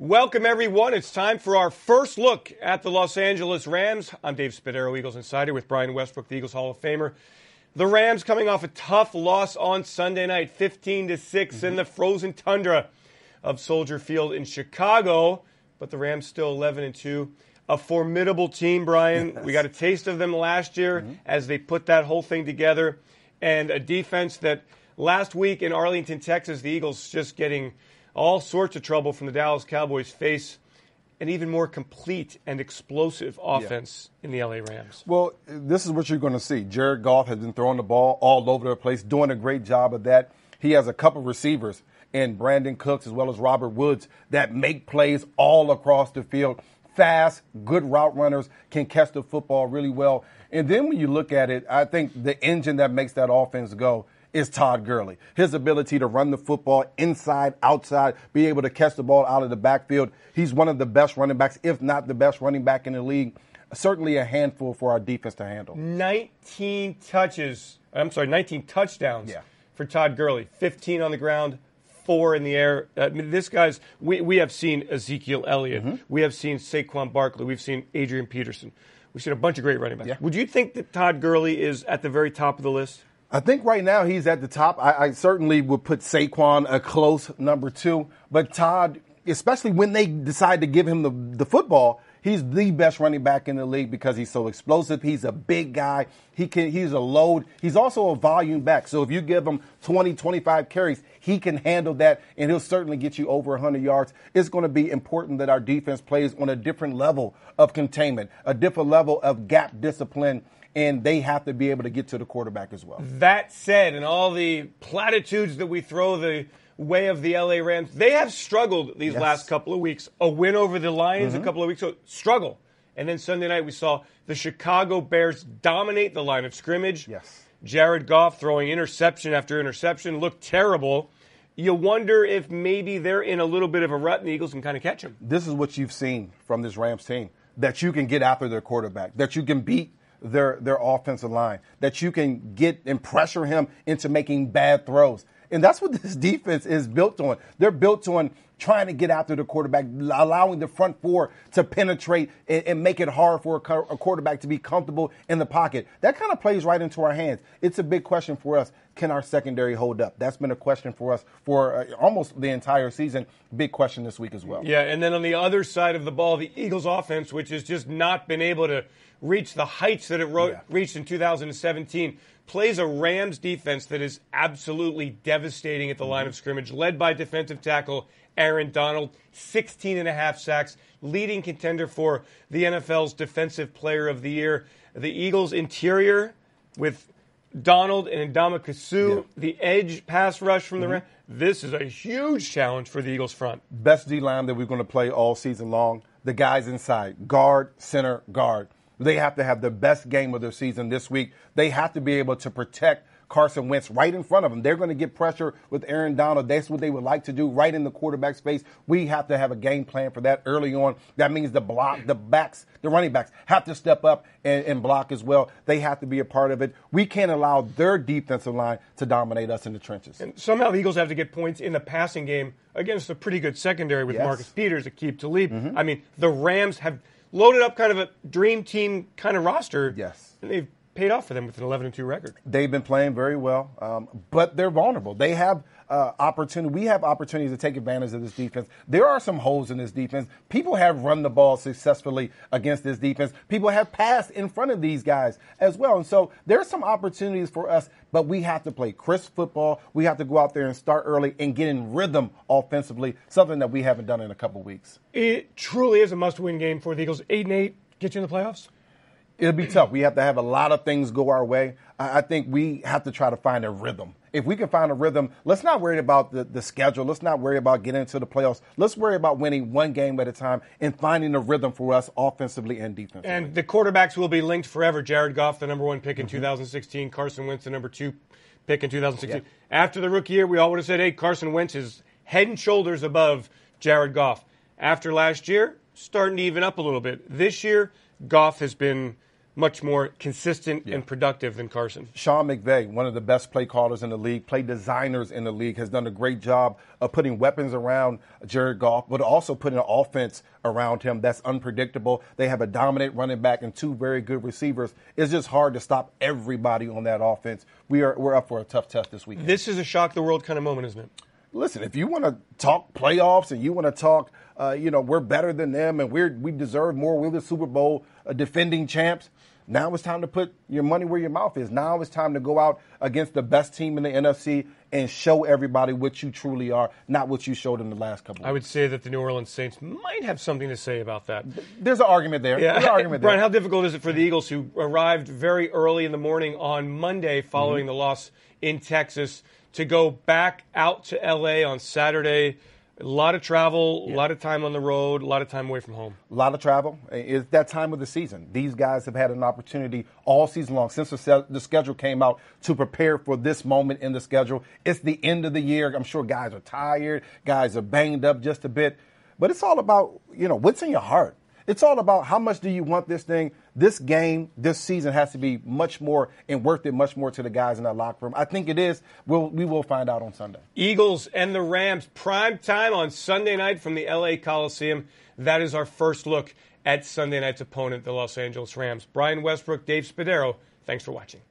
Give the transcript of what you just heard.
Welcome, everyone. It's time for our first look at the Los Angeles Rams. I'm Dave Spadaro, Eagles Insider, with Brian Westbrook, the Eagles Hall of Famer. The Rams coming off a tough loss on Sunday night, 15 to 6 mm-hmm. in the frozen tundra of Soldier Field in Chicago, but the Rams still 11 and 2. A formidable team, Brian. Yes. We got a taste of them last year mm-hmm. as they put that whole thing together, and a defense that last week in Arlington, Texas, the Eagles just getting all sorts of trouble from the Dallas Cowboys face an even more complete and explosive offense yeah. in the LA Rams. Well, this is what you're going to see. Jared Goff has been throwing the ball all over the place, doing a great job of that. He has a couple receivers and Brandin Cooks as well as Robert Woods that make plays all across the field. Fast, good route runners, can catch the football really well. And then when you look at it, I think the engine that makes that offense go is Todd Gurley. His ability to run the football inside, outside, be able to catch the ball out of the backfield. He's one of the best running backs, if not the best running back in the league. Certainly a handful for our defense to handle. 19 touches, I'm sorry, 19 touchdowns yeah. for Todd Gurley. 15 on the ground, four in the air. I mean, this guy's, we, we have seen Ezekiel Elliott. Mm-hmm. We have seen Saquon Barkley. We've seen Adrian Peterson. We've seen a bunch of great running backs. Yeah. Would you think that Todd Gurley is at the very top of the list? I think right now he's at the top. I, I, certainly would put Saquon a close number two, but Todd, especially when they decide to give him the, the football, he's the best running back in the league because he's so explosive. He's a big guy. He can he's a load. He's also a volume back. So if you give him 20, 25 carries, he can handle that and he'll certainly get you over 100 yards. It's going to be important that our defense plays on a different level of containment, a different level of gap discipline and they have to be able to get to the quarterback as well. That said, and all the platitudes that we throw the way of the LA Rams, they have struggled these yes. last couple of weeks. A win over the Lions mm-hmm. a couple of weeks ago, struggle. And then Sunday night we saw the Chicago Bears dominate the line of scrimmage. Yes. Jared Goff throwing interception after interception looked terrible. You wonder if maybe they're in a little bit of a rut and the Eagles can kind of catch them. This is what you've seen from this Rams team that you can get after their quarterback, that you can beat their their offensive line, that you can get and pressure him into making bad throws. And that's what this defense is built on. They're built on trying to get after the quarterback, allowing the front four to penetrate and, and make it hard for a, a, quarterback to be comfortable in the pocket. That kind of plays right into our hands. It's a big question for us. Can our secondary hold up? That's been a question for us for uh, almost the entire season. Big question this week as well. Yeah, and then on the other side of the ball, the Eagles offense, which has just not been able to – reach the heights that it ro- yeah. reached in 2017. Plays a Rams defense that is absolutely devastating at the mm-hmm. line of scrimmage, led by defensive tackle Aaron Donald, 16 and a half sacks, leading contender for the NFL's Defensive Player of the Year. The Eagles' interior with Donald and Ndamukong Suh, yeah. the edge pass rush from the mm-hmm. Rams. This is a huge challenge for the Eagles front. Best D line that we're going to play all season long. The guys inside, guard, center, guard. They have to have the best game of their season this week. They have to be able to protect Carson Wentz right in front of them. They're going to get pressure with Aaron Donald. That's what they would like to do right in the quarterback space. We have to have a game plan for that early on. That means the block, the backs, the running backs have to step up and, and block as well. They have to be a part of it. We can't allow their defensive line to dominate us in the trenches. And somehow the Eagles have to get points in the passing game against a pretty good secondary with yes. Marcus Peters, Aqib Talib. Mm-hmm. I mean, the Rams have – loaded up kind of a dream team kind of roster. Yes. And they've paid off for them with an 11 and 2 record. They've been playing very well, um, but they're vulnerable. They have uh, opportunity. We have opportunities to take advantage of this defense. There are some holes in this defense. People have run the ball successfully against this defense. People have passed in front of these guys as well. And so there are some opportunities for us, but we have to play crisp football. We have to go out there and start early and get in rhythm offensively, something that we haven't done in a couple weeks. It truly is a must-win game for the Eagles. Eight and eight get you in the playoffs. It'll be tough. We have to have a lot of things go our way. I think we have to try to find a rhythm. If we can find a rhythm, let's not worry about the, the schedule. Let's not worry about getting into the playoffs. Let's worry about winning one game at a time and finding a rhythm for us offensively and defensively. And the quarterbacks will be linked forever. Jared Goff, the number one pick in mm-hmm. 2016. Carson Wentz, the number two pick in 2016. Yeah. After the rookie year, we all would have said, hey, Carson Wentz is head and shoulders above Jared Goff. After last year, starting to even up a little bit. This year, Goff has been – much more consistent and productive than Carson. Sean McVay, one of the best play callers in the league, play designers in the league, has done a great job of putting weapons around Jared Goff, but also putting an offense around him that's unpredictable. They have a dominant running back and two very good receivers. It's just hard to stop everybody on that offense. We are we're up for a tough test this weekend. This is a shock the world kind of moment, isn't it? listen, if you want to talk playoffs and you want to talk, uh, you know, we're better than them and we're we deserve more. We're the Super Bowl uh, defending champs. Now it's time to put your money where your mouth is. Now it's time to go out against the best team in the NFC and show everybody what you truly are, not what you showed in the last couple. I would say that the New Orleans Saints might have something to say about that. There's an argument there. Yeah, There's an argument Brian, how difficult is it for the Eagles who arrived very early in the morning on Monday following Mm-hmm. the loss in Texas to go back out to LA on Saturday? A lot of travel, a lot of time on the road, a lot of time away from home. A lot of travel. It's that time of the season. These guys have had an opportunity all season long since the, the schedule came out to prepare for this moment in the schedule. It's the end of the year. I'm sure guys are tired, guys are banged up just a bit, but it's all about you know what's in your heart. It's all about how much do you want this thing. This game, this season has to be much more and worth it much more to the guys in that locker room. I think it is. We'll, we will find out on Sunday. Eagles and the Rams, prime time on Sunday night from the LA Coliseum. That is our first look at Sunday night's opponent, the Los Angeles Rams. Brian Westbrook, Dave Spadaro, thanks for watching.